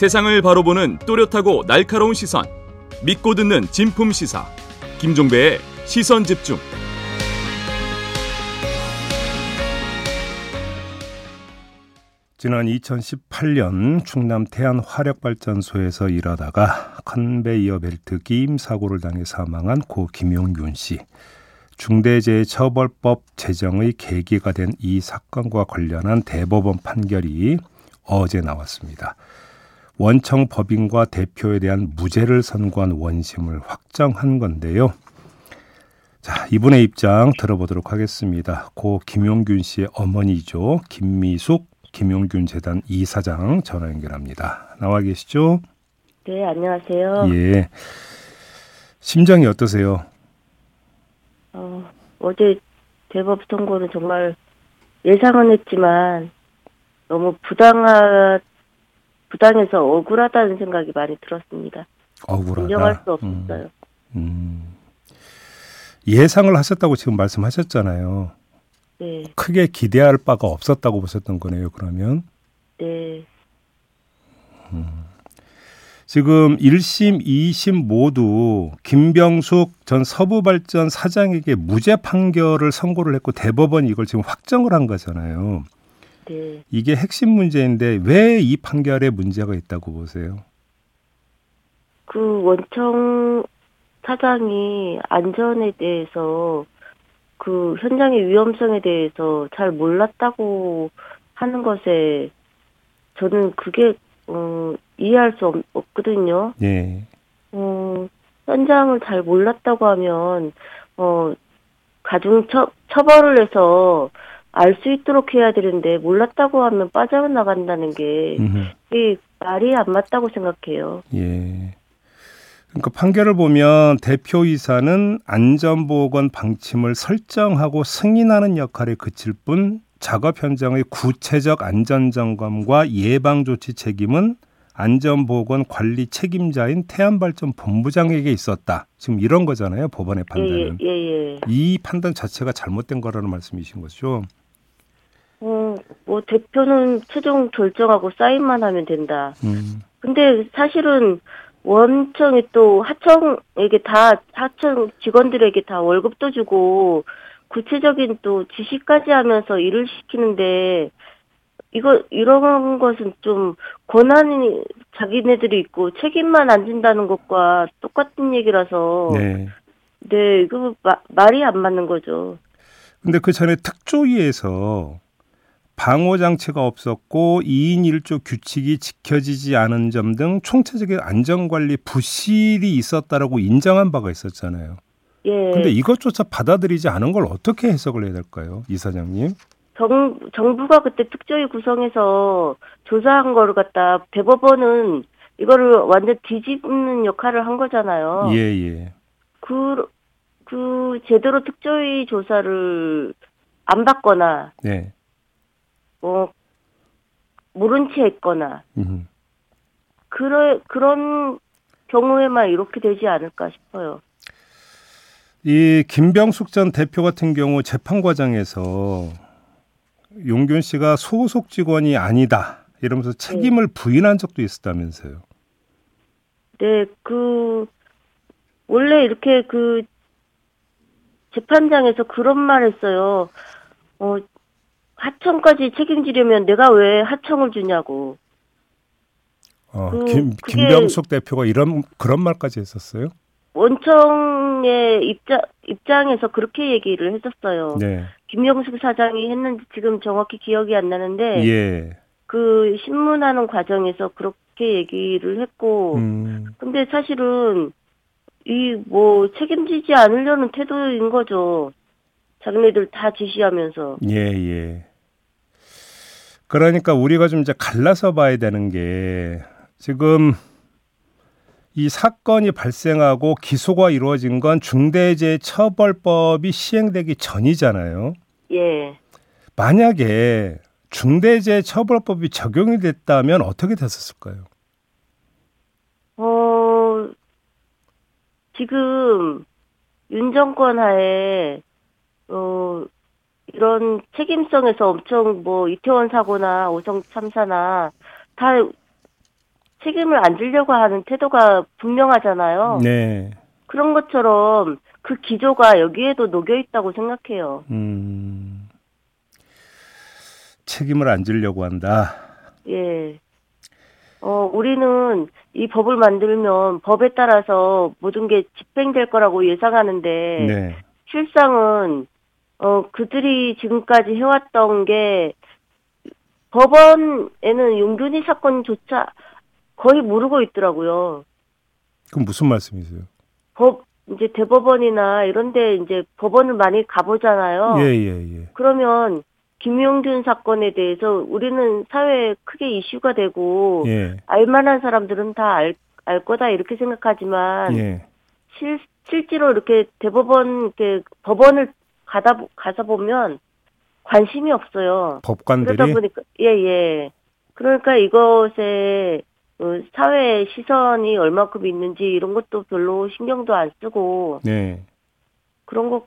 세상을 바로 보는 또렷하고 날카로운 시선. 믿고 듣는 진품 시사. 김종배의 시선 집중. 지난 2018년 충남 태안 화력발전소에서 일하다가 컨베이어 벨트 끼임 사고를 당해 사망한 고 김용균 씨. 중대재해처벌법 제정의 계기가 된 이 사건과 관련한 대법원 판결이 어제 나왔습니다. 원청 법인과 대표에 대한 무죄를 선고한 원심을 확정한 건데요. 자, 이분의 입장 들어보도록 하겠습니다. 고 김용균 씨의 어머니죠. 김미숙 김용균 재단 이사장 전화 연결합니다. 나와 계시죠? 네, 안녕하세요. 예. 심정이 어떠세요? 어, 어제 대법 선고는 정말 예상은 했지만 너무 부당하 부당해서 억울하다는 생각이 많이 들었습니다. 억울하다. 인정할 수 없어요. 음, 음. 예상을 하셨다고 지금 말씀하셨잖아요. 네, 크게 기대할 바가 없었다고 보셨던 거네요. 그러면 네, 지금 1심, 2심 모두 김병숙 전 서부발전 사장에게 무죄 판결을 선고를 했고 대법원이 이걸 지금 확정을 한 거잖아요. 네. 이게 핵심 문제인데 왜 이 판결에 문제가 있다고 보세요? 그 원청 사장이 안전에 대해서 그 현장의 위험성에 대해서 잘 몰랐다고 하는 것에 저는 그게 어, 이해할 수 없, 없거든요. 예. 어, 현장을 잘 몰랐다고 하면, 어, 가중 처, 처벌을 해서 알 수 있도록 해야 되는데, 몰랐다고 하면 빠져나간다는 게, 음흠. 이 말이 안 맞다고 생각해요. 예. 그러니까 판결을 보면 대표이사는 안전보건 방침을 설정하고 승인하는 역할에 그칠 뿐 작업 현장의 구체적 안전점검과 예방조치 책임은 안전보건 관리 책임자인 태안발전 본부장에게 있었다. 지금 이런 거잖아요. 법원의 예, 예, 판단은. 예, 예. 이 판단 자체가 잘못된 거라는 말씀이신 거죠. 어, 뭐, 대표는 최종 결정하고 사인만 하면 된다. 음, 근데 사실은 원청이 또 하청에게 다 하청 직원들에게 다 월급도 주고 구체적인 또 지시까지 하면서 일을 시키는데 이거 이런 것은 좀 권한이 자기네들이 있고 책임만 안 진다는 것과 똑같은 얘기라서 네. 네 이거 마, 말이 안 맞는 거죠. 근데 그 전에 특조위에서 방호 장치가 없었고 2인 1조 규칙이 지켜지지 않은 점 등 총체적인 안전 관리 부실이 있었다라고 인정한 바가 있었잖아요. 예. 근데 이것조차 받아들이지 않은 걸 어떻게 해석을 해야 될까요? 이사장님? 정, 정부가 그때 특조위 구성해서 조사한 거를 갖다 대법원은 이거를 완전 뒤집는 역할을 한 거잖아요. 예, 예. 그, 그, 제대로 특조위 조사를 안 받거나, 네. 뭐, 모른 채 했거나, 음. 그래, 그런 경우에만 이렇게 되지 않을까 싶어요. 이 김병숙 전 대표 같은 경우 재판 과정에서 용균 씨가 소속 직원이 아니다 이러면서 책임을 부인한 적도 있었다면서요. 네, 그, 원래 이렇게 그, 재판장에서 그런 말 했어요. 어, 하청까지 책임지려면 내가 왜 하청을 주냐고. 어, 그- 김, 김병숙 대표가 이런 그런 말까지 했었어요. 원청의 입장, 입장에서 그렇게 얘기를 했었어요. 네. 김영숙 사장이 했는지 지금 정확히 기억이 안 나는데, 예. 그 신문하는 과정에서 그렇게 얘기를 했고, 음, 근데 사실은 이 뭐 책임지지 않으려는 태도인 거죠. 자기네들 다 지시하면서. 예, 예. 그러니까 우리가 좀 이제 갈라서 봐야 되는 게 지금 이 사건이 발생하고 기소가 이루어진 건 중대재해처벌법이 시행되기 전이잖아요. 예. 만약에 중대재해처벌법이 적용이 됐다면 어떻게 됐었을까요? 어, 지금 윤 정권 하에 어 이런 책임성에서 엄청 뭐 이태원 사고나 오성 참사나 다 책임을 안 지려고 하는 태도가 분명하잖아요. 네. 그런 것처럼 그 기조가 여기에도 녹여 있다고 생각해요. 음. 책임을 안 지려고 한다. 예. 어, 우리는 이 법을 만들면 법에 따라서 모든 게 집행될 거라고 예상하는데 네. 실상은 어 그들이 지금까지 해왔던 게 법원에는 용균이 사건조차 거의 모르고 있더라고요. 그럼 무슨 말씀이세요? 법 이제 대법원이나 이런데 이제 법원을 많이 가보잖아요. 예, 예, 예. 그러면 김용균 사건에 대해서 우리는 사회에 크게 이슈가 되고 예. 알만한 사람들은 다 알 알 거다 이렇게 생각하지만 예. 실 실제로 이렇게 대법원 이렇게 법원을 가다 보- 가서 보면 관심이 없어요. 법관들이 그러다 보니까 예예. 그러니까 이것에 어, 사회의 시선이 얼마큼 있는지 이런 것도 별로 신경도 안 쓰고 네. 그런 것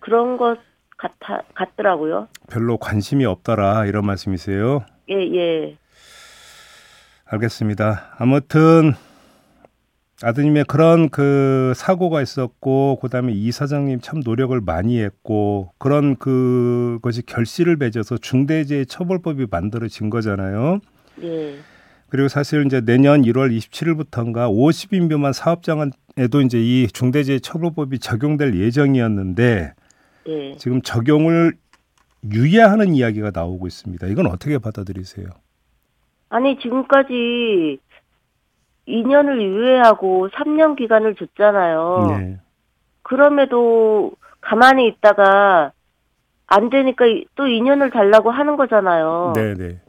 그런 것 같아 같더라고요. 별로 관심이 없더라 이런 말씀이세요? 예 예. 알겠습니다. 아무튼 아드님의 그런 그 사고가 있었고 그다음에 이 사장님 참 노력을 많이 했고 그런 그것이 결실을 맺어서 중대재해 처벌법이 만들어진 거잖아요. 예. 그리고 사실 이제 내년 1월 27일부터인가 50인 미만 사업장에도 이제 이 중대재해 처벌법이 적용될 예정이었는데 예. 지금 적용을 유예하는 이야기가 나오고 있습니다. 이건 어떻게 받아들이세요? 아니 지금까지 2년을 유예하고 3년 기간을 줬잖아요. 네. 그럼에도 가만히 있다가 안 되니까 또 2년을 달라고 하는 거잖아요. 네, 네.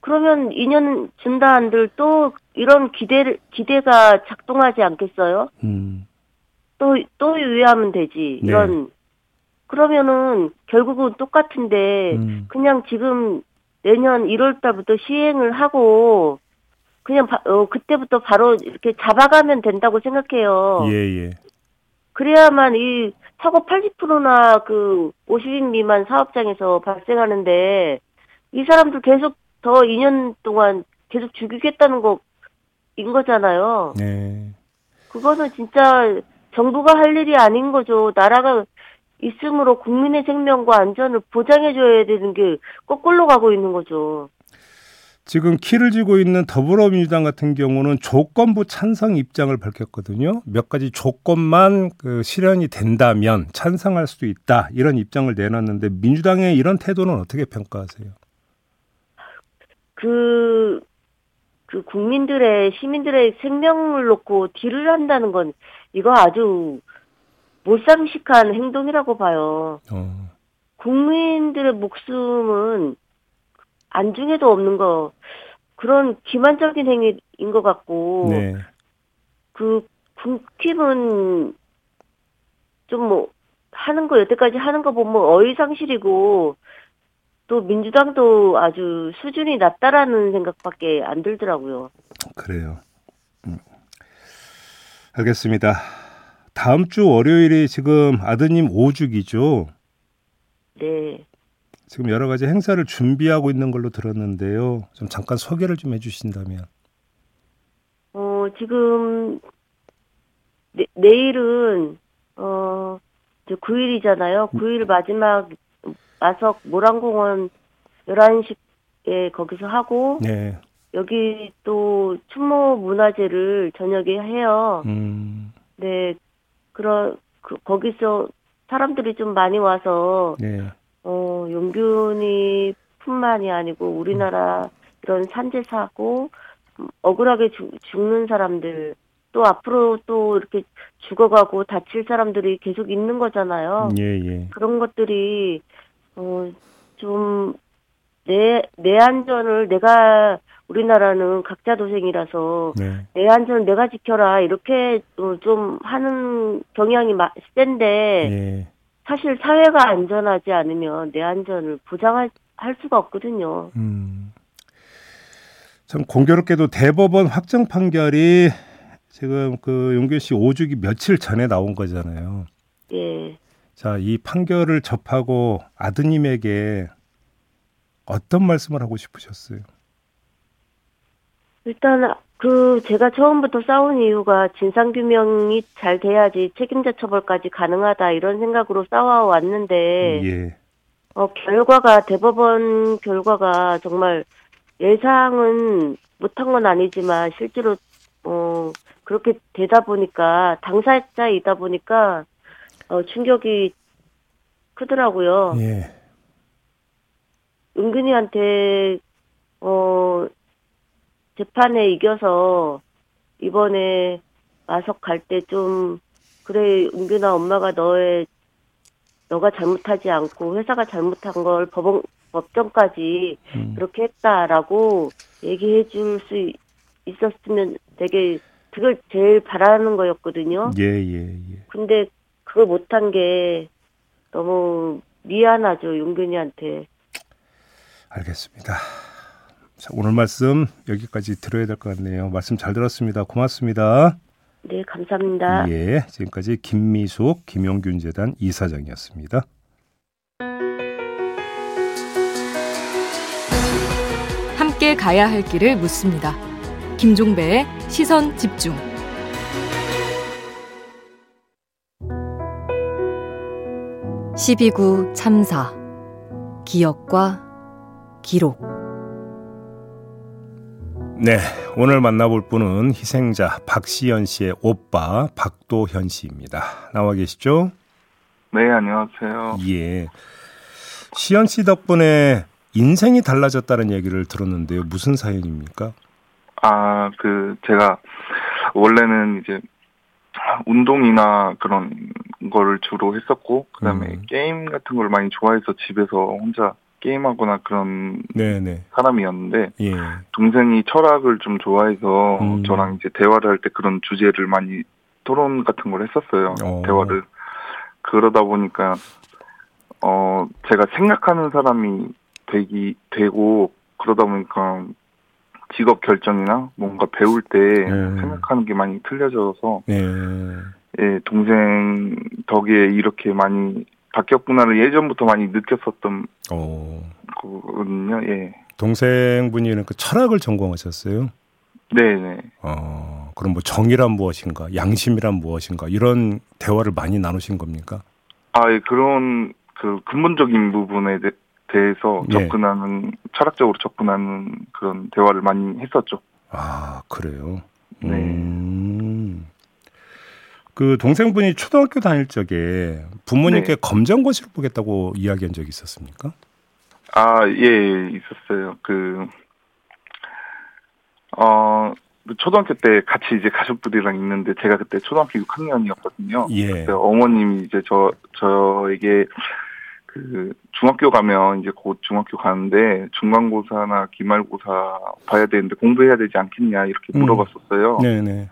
그러면 2년 준다 한들 또 이런 기대 기대가 작동하지 않겠어요? 음. 또또 유예하면 되지. 네. 이런 그러면은 결국은 똑같은데 음. 그냥 지금 내년 1월 달부터 시행을 하고 그냥 바- 어, 그때부터 바로 이렇게 잡아가면 된다고 생각해요. 예, 예. 그래야만 이 사고 80%나 그 50인 미만 사업장에서 발생하는데 이 사람들 계속 더 2년 동안 계속 죽이겠다는 거인 거잖아요. 네. 그거는 진짜 정부가 할 일이 아닌 거죠. 나라가 있으므로 국민의 생명과 안전을 보장해줘야 되는 게 거꾸로 가고 있는 거죠. 지금 키를 쥐고 있는 더불어민주당 같은 경우는 조건부 찬성 입장을 밝혔거든요. 몇 가지 조건만 그 실현이 된다면 찬성할 수도 있다 이런 입장을 내놨는데 민주당의 이런 태도는 어떻게 평가하세요? 그, 그 국민들의, 시민들의 생명을 놓고 딜을 한다는 건 이거 아주 몰상식한 행동이라고 봐요. 어, 국민들의 목숨은 안중에도 없는 거, 그런 기만적인 행위인 것 같고, 네, 그 국힘은 좀 뭐 하는 거 여태까지 하는 거 보면 어이상실이고 또 민주당도 아주 수준이 낮다라는 생각밖에 안 들더라고요. 그래요. 음. 알겠습니다. 다음 주 월요일이 지금 아드님 5주기죠. 네. 지금 여러 가지 행사를 준비하고 있는 걸로 들었는데요. 좀 잠깐 소개를 좀 해주신다면. 어 지금 내, 내일은 어 이제 9일이잖아요. 9일 마지막 마석 모란공원 11시에 거기서 하고 네, 여기 또 춘모 문화제를 저녁에 해요. 음, 네, 그런 그 거기서 사람들이 좀 많이 와서 네, 어 용균이 뿐만이 아니고 우리나라 이런 산재 사고 음, 억울하게 죽, 죽는 사람들 또 앞으로 또 이렇게 죽어가고 다칠 사람들이 계속 있는 거잖아요. 예, 예. 그런 것들이 어 좀 내 내 안전을 내가 우리나라는 각자 도생이라서 네. 내 안전 내가 지켜라 이렇게 어, 좀 하는 경향이 마- 센데 예. 사실 사회가 안전하지 않으면 내 안전을 보장할 할 수가 없거든요. 음. 참 공교롭게도 대법원 확정 판결이 지금 그 용규 씨 5주기 며칠 전에 나온 거잖아요. 예. 자, 이 판결을 접하고 아드님에게 어떤 말씀을 하고 싶으셨어요? 일단 그 제가 처음부터 싸운 이유가 진상 규명이 잘 돼야지 책임자 처벌까지 가능하다 이런 생각으로 싸워 왔는데 예. 어 결과가 대법원 결과가 정말 예상은 못한 건 아니지만 실제로 어 그렇게 되다 보니까 당사자이다 보니까 어 충격이 크더라고요. 예. 은근히한테 어 재판에 이겨서 이번에 마석 갈 때 좀 그래 은근아 엄마가 너의 너가 잘못하지 않고 회사가 잘못한 걸 법원 법정까지 음. 그렇게 했다라고 얘기해 줄 수 있었으면 되게 그걸 제일 바라는 거였거든요. 예, 예, 예. 근데 그걸 못한 게 너무 미안하죠, 용균이한테. 알겠습니다. 자, 오늘 말씀 여기까지 들어야 될 것 같네요. 말씀 잘 들었습니다. 고맙습니다. 네, 감사합니다. 예, 지금까지 김미숙 김용균 재단 이사장이었습니다. 함께 가야 할 길을 묻습니다. 김종배의 시선 집중. (12구) 참사 기억과 기록 네, 오늘 만나볼 분은 희생자 박시연 씨의 오빠 박도현 씨입니다. 나와 계시죠? 네, 안녕하세요. 예. 시연 씨 덕분에 인생이 달라졌다는 얘기를 들었는데요. 무슨 사연입니까? 아, 그, 제가, 원래는 이제, 운동이나 그런 거를 주로 했었고, 그 다음에 음. 게임 같은 걸 많이 좋아해서 집에서 혼자 게임하거나 그런 네네. 사람이었는데, 예. 동생이 철학을 좀 좋아해서 음. 저랑 이제 대화를 할 때 그런 주제를 많이 토론 같은 걸 했었어요. 어. 대화를. 그러다 보니까, 어, 제가 생각하는 사람이 되기, 되고, 그러다 보니까 직업 결정이나 뭔가 배울 때 음. 생각하는 게 많이 틀려져서, 예. 예, 동생 덕에 이렇게 많이 바뀌었구나를 예전부터 많이 느꼈었던 어. 거거든요, 예. 동생분이는 그 철학을 전공하셨어요? 네네. 어. 그럼 뭐 정의란 무엇인가, 양심이란 무엇인가 이런 대화를 많이 나누신 겁니까? 아, 예, 그런 그 근본적인 부분에 대, 대해서 예. 접근하는 철학적으로 접근하는 그런 대화를 많이 했었죠. 아, 그래요. 네. 음. 그 동생분이 초등학교 다닐 적에 부모님께 네. 검정고시를 보겠다고 이야기한 적이 있었습니까? 아, 예, 예, 있었어요. 그, 어, 초등학교 때 같이 이제 가족들이랑 있는데 제가 그때 초등학교 6학년이었거든요. 예. 그때 어머님이 이제 저, 저에게 그 중학교 가면 이제 곧 중학교 가는데 중간고사나 기말고사 봐야 되는데 공부해야 되지 않겠냐 이렇게 음. 물어봤었어요. 네네.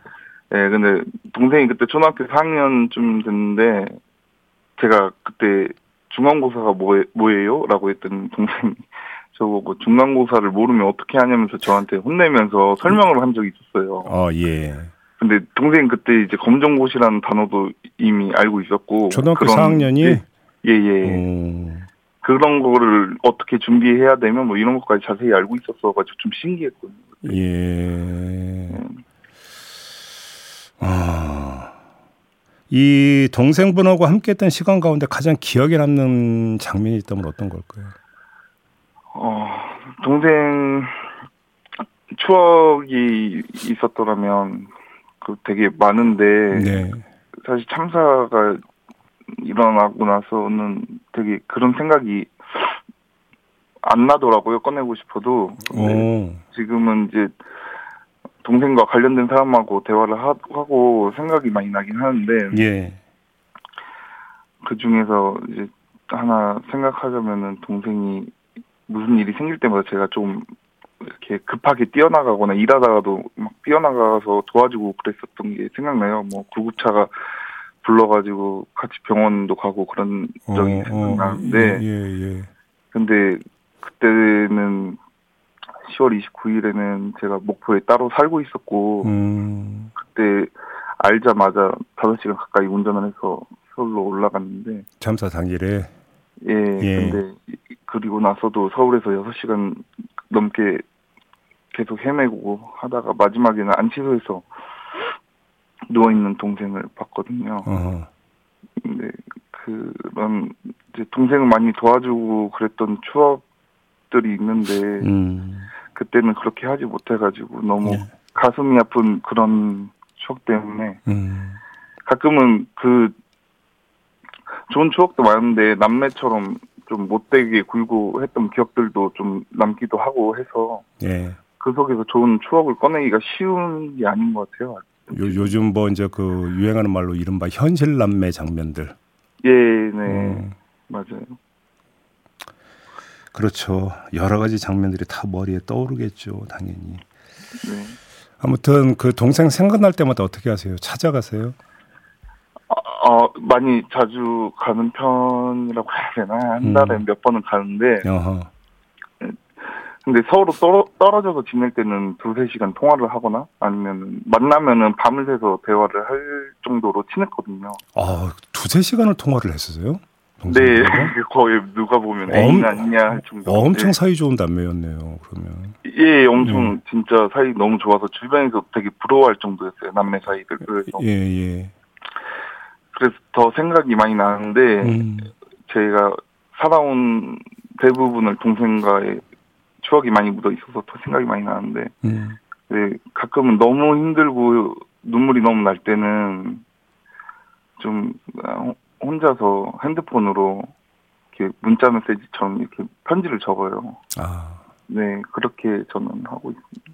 예, 근데 동생이 그때 초등학교 4학년쯤 됐는데 제가 그때 중간고사가 뭐, 뭐예요? 라고 했더니 동생이 저보고 중간고사를 모르면 어떻게 하냐면서 저한테 혼내면서 설명을 한 적이 있었어요. 어, 예. 근데 동생이 그때 이제 검정고시라는 단어도 이미 알고 있었고 초등학교 그런- 4학년이 예, 예, 예. 음, 그런 거를 어떻게 준비해야 되면 뭐 이런 것까지 자세히 알고 있었어 가지고 좀 신기했거든요. 예. 아. 이 동생분하고 함께했던 시간 가운데 가장 기억에 남는 장면이 있다면 어떤 걸까요? 어, 동생 추억이 있었더라면 그 되게 많은데 네. 사실 참사가 일어나고 나서는 되게 그런 생각이 안 나더라고요. 꺼내고 싶어도. 지금은 이제 동생과 관련된 사람하고 대화를 하, 고 생각이 많이 나긴 하는데 예. 그 중에서 이제 하나 생각하자면은 동생이 무슨 일이 생길 때마다 제가 좀 이렇게 급하게 뛰어나가거나 일하다가도 막 뛰어나가서 도와주고 그랬었던 게 생각나요. 뭐 구급차가 불러가지고 같이 병원도 가고 그런 적이 생각나는데 예, 예. 근데 그때는 10월 29일에는 제가 목포에 따로 살고 있었고 음. 그때 알자마자 5시간 가까이 운전을 해서 서울로 올라갔는데 참사 당일에 예, 예. 근데 이- 그리고 나서도 서울에서 6시간 넘게 계속 헤매고 하다가 마지막에는 안치소에서 누워 있는 동생을 봤거든요. 어허. 근데 그런 이제 동생을 많이 도와주고 그랬던 추억 들이 있는데 음. 그때는 그렇게 하지 못해가지고 너무 예. 가슴이 아픈 그런 추억 때문에 음. 가끔은 그 좋은 추억도 많은데 남매처럼 좀 못되게 굴고 했던 기억들도 좀 남기도 하고 해서 예. 그 속에서 좋은 추억을 꺼내기가 쉬운 게 아닌 것 같아요. 요, 요즘 뭐 이제 그 유행하는 말로 이른바 현실 남매 장면들. 예, 네, 음. 맞아요. 그렇죠. 여러 가지 장면들이 다 머리에 떠오르겠죠, 당연히. 네. 아무튼 그 동생 생각날 때마다 어떻게 하세요? 찾아가세요? 어, 많이 자주 가는 편이라고 해야 되나? 한 달에 음. 몇 번은 가는데, 어허. 근데 서로 떨어, 떨어져서 지낼 때는 두세 시간 통화를 하거나, 아니면 만나면은 밤을 새서 대화를 할 정도로 친했거든요. 아, 두세 시간을 통화를 했었어요? 네? 거의 누가 보면 엄- 애인 아니냐 할 정도. 엄청 사이 좋은 남매였네요. 그러면. 예, 예, 엄청 음. 진짜 사이 너무 좋아서 주변에서 되게 부러워할 정도였어요. 남매 사이들. 그래서, 예, 예. 그래서 더 생각이 많이 나는데, 음. 제가 살아온 대부분을 동생과의 추억이 많이 묻어 있어서 더 생각이 많이 나는데, 음. 네, 가끔은 너무 힘들고 눈물이 너무 날 때는 좀 아, 혼자서 핸드폰으로 이렇게 문자 메시지처럼 이렇게 편지를 적어요. 아, 네, 그렇게 저는 하고 있습니다.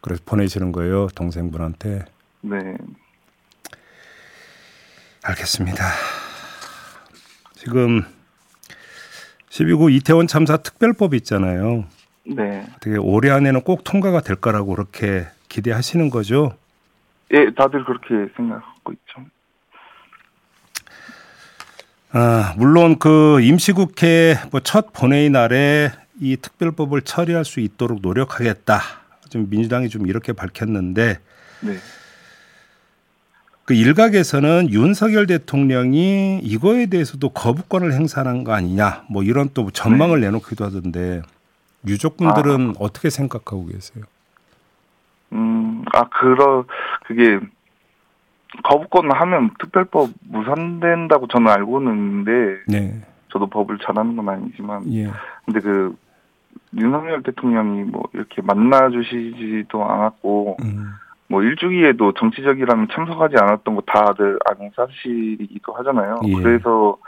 그래서 보내시는 거예요, 동생분한테. 네, 알겠습니다. 지금 12구 이태원 참사 특별법 있잖아요. 네, 되게 올해 안에는 꼭 통과가 될 거라고 그렇게 기대하시는 거죠? 예, 다들 그렇게 생각하고 있죠. 아, 물론 그 임시국회 뭐첫 본회의 날에 이 특별법을 처리할 수 있도록 노력하겠다. 좀 민주당이 좀 이렇게 밝혔는데 네, 그 일각에서는 윤석열 대통령이 이거에 대해서도 거부권을 행사한 거 아니냐. 뭐 이런 또 전망을 내놓기도 하던데 유족분들은 어떻게 생각하고 계세요? 음, 아, 그러, 그게, 거부권을 하면 특별법 무산된다고 저는 알고는 있는데, 네. 저도 법을 잘하는 건 아니지만, 예. 근데 그, 윤석열 대통령이 뭐, 이렇게 만나주시지도 않았고, 음. 뭐, 일주기에도 정치적이라면 참석하지 않았던 거 다들 아는 사실이기도 하잖아요. 예. 그래서,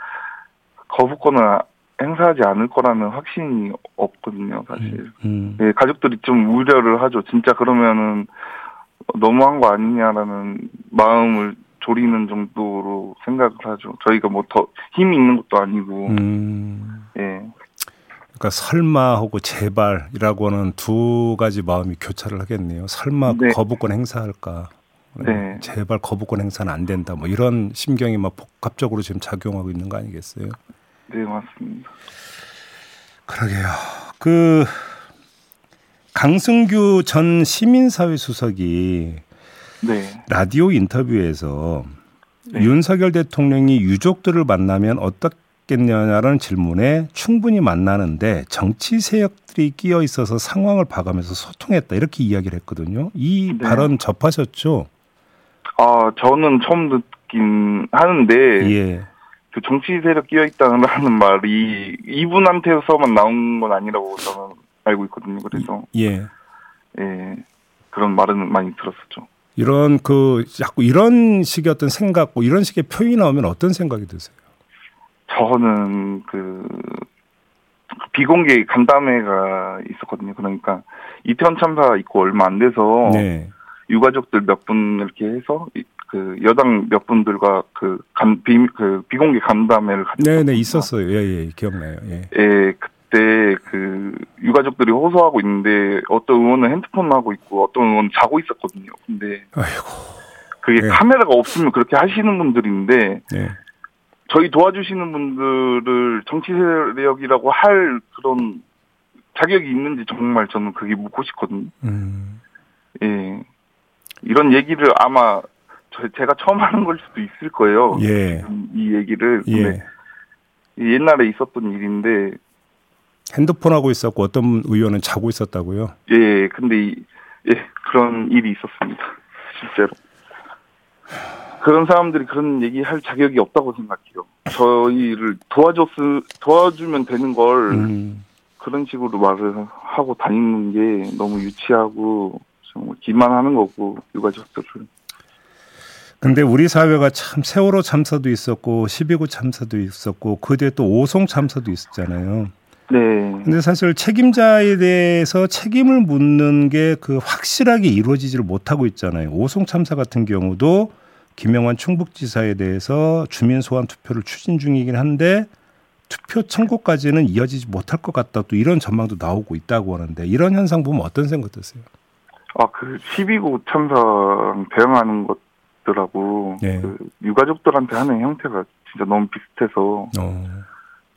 거부권을 행사하지 않을 거라는 확신이 없거든요, 사실. 음. 네, 가족들이 좀 우려를 하죠. 진짜 그러면은 너무한 거 아니냐라는 마음을 조리는 정도로 생각을 하죠. 저희가 뭐 더 힘이 있는 것도 아니고, 음. 예, 그러니까 설마 하고 제발이라고 하는 두 가지 마음이 교차를 하겠네요. 설마 네. 거부권 행사할까? 네. 제발 거부권 행사는 안 된다. 뭐 이런 심경이 막 복합적으로 지금 작용하고 있는 거 아니겠어요? 네 맞습니다. 그러게요. 그 강승규 전 시민사회 수석이 네, 라디오 인터뷰에서 네. 윤석열 대통령이 유족들을 만나면 어떻겠냐는 질문에 충분히 만나는데 정치 세력들이 끼어 있어서 상황을 봐가면서 소통했다 이렇게 이야기를 했거든요. 이 네. 발언 접하셨죠? 아 저는 처음 듣긴 하는데 예. 그 정치 세력 끼어 있다는 말이 이분한테서만 나온 건 아니라고 저는 알고 있거든요. 그래서 예. 예 그런 말은 많이 들었었죠. 이런 그 자꾸 이런 식의 어떤 생각, 뭐 이런 식의 표현이 나오면 어떤 생각이 드세요? 저는 그 비공개 간담회가 있었거든요. 그러니까 이태원 참사 있고 얼마 안 돼서 네. 유가족들 몇 분 이렇게 해서 이- 그 여당 몇 분들과 그 간 비, 그 비공개 간담회를 같이 네, 네, 했거든요. 있었어요. 예, 예, 기억나요. 예. 예, 그 때 그 유가족들이 호소하고 있는데 어떤 의원은 핸드폰 하고 있고 어떤 의원은 자고 있었거든요. 근데 아이고. 그게 네. 카메라가 없으면 그렇게 하시는 분들인데 네. 저희 도와주시는 분들을 정치 세력이라고 할 그런 자격이 있는지 정말 저는 그게 묻고 싶거든요. 음. 예. 이런 얘기를 아마 저, 제가 처음 하는 걸 수도 있을 거예요. 예. 이 얘기를. 예. 옛날에 있었던 일인데 핸드폰 하고 있었고 어떤 의원은 자고 있었다고요? 예, 근데 이, 예 그런 일이 있었습니다. 실제로 그런 사람들이 그런 얘기 할 자격이 없다고 생각해요. 저희를 도와줬 도와주면 되는 걸 음. 그런 식으로 말을 하고 다니는 게 너무 유치하고 정말 기만하는 거고 유가족들을. 근데 우리 사회가 참 세월호 참사도 있었고 12구 참사도 있었고 그 뒤에 또 오송 참사도 있었잖아요. 네. 근데 사실 책임자에 대해서 책임을 묻는 게 그 확실하게 이루어지지를 못하고 있잖아요. 오송 참사 같은 경우도 김영환 충북지사에 대해서 주민 소환 투표를 추진 중이긴 한데 투표 청구까지는 이어지지 못할 것 같다. 또 이런 전망도 나오고 있다고 하는데 이런 현상 보면 어떤 생각 드세요? 아, 그 12구 참사랑 대응하는 것들하고 네. 그 유가족들한테 하는 형태가 진짜 너무 비슷해서 어.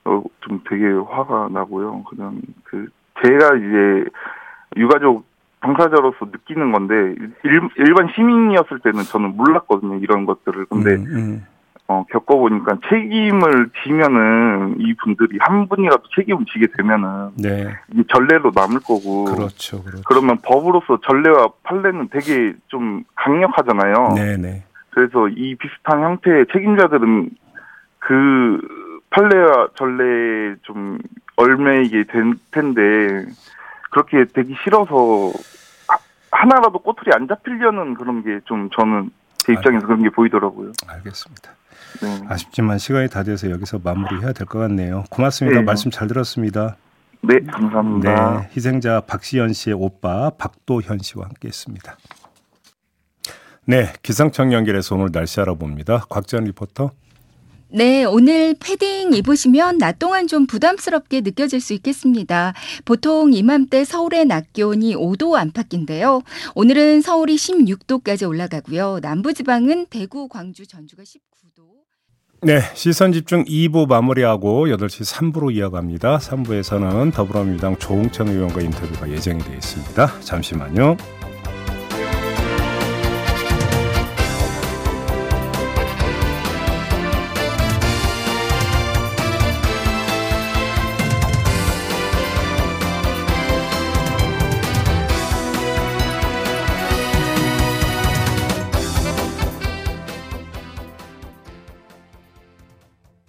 어, 좀 되게 화가 나고요. 그냥 그 제가 이제 유가족 당사자로서 느끼는 건데 일, 일반 시민이었을 때는 저는 몰랐거든요. 이런 것들을. 근데 음, 음. 어, 겪어보니까 책임을 지면은 이 분들이 한 분이라도 책임을 지게 되면은 네. 이게 전례로 남을 거고 그렇죠. 그렇죠. 그러면 법으로서 전례와 판례는 되게 좀 강력하잖아요. 네, 네. 그래서 이 비슷한 형태의 책임자들은 그 판례와 전례에 좀 얼매이게 될 텐데 그렇게 되기 싫어서 하- 하나라도 꼬투리 안 잡히려는 그런 게 좀 저는 제 입장에서 그런 게 보이더라고요. 알겠습니다. 네, 아쉽지만 시간이 다 돼서 여기서 마무리해야 될 것 같네요. 고맙습니다. 네. 말씀 잘 들었습니다. 네 감사합니다. 네, 희생자 박시연 씨의 오빠 박도현 씨와 함께했습니다. 네, 기상청 연결해서 오늘 날씨 알아봅니다. 곽전 리포터. 네, 오늘 패딩 입으시면 낮 동안 좀 부담스럽게 느껴질 수 있겠습니다. 보통 이맘때 서울의 낮 기온이 5도 안팎인데요. 오늘은 서울이 16도까지 올라가고요. 남부지방은 대구, 광주, 전주가 19도. 네, 시선 집중 2부 마무리하고 8시 3부로 이어갑니다. 3부에서는 더불어민주당 조홍천 의원과 인터뷰가 예정이 되어 있습니다. 잠시만요.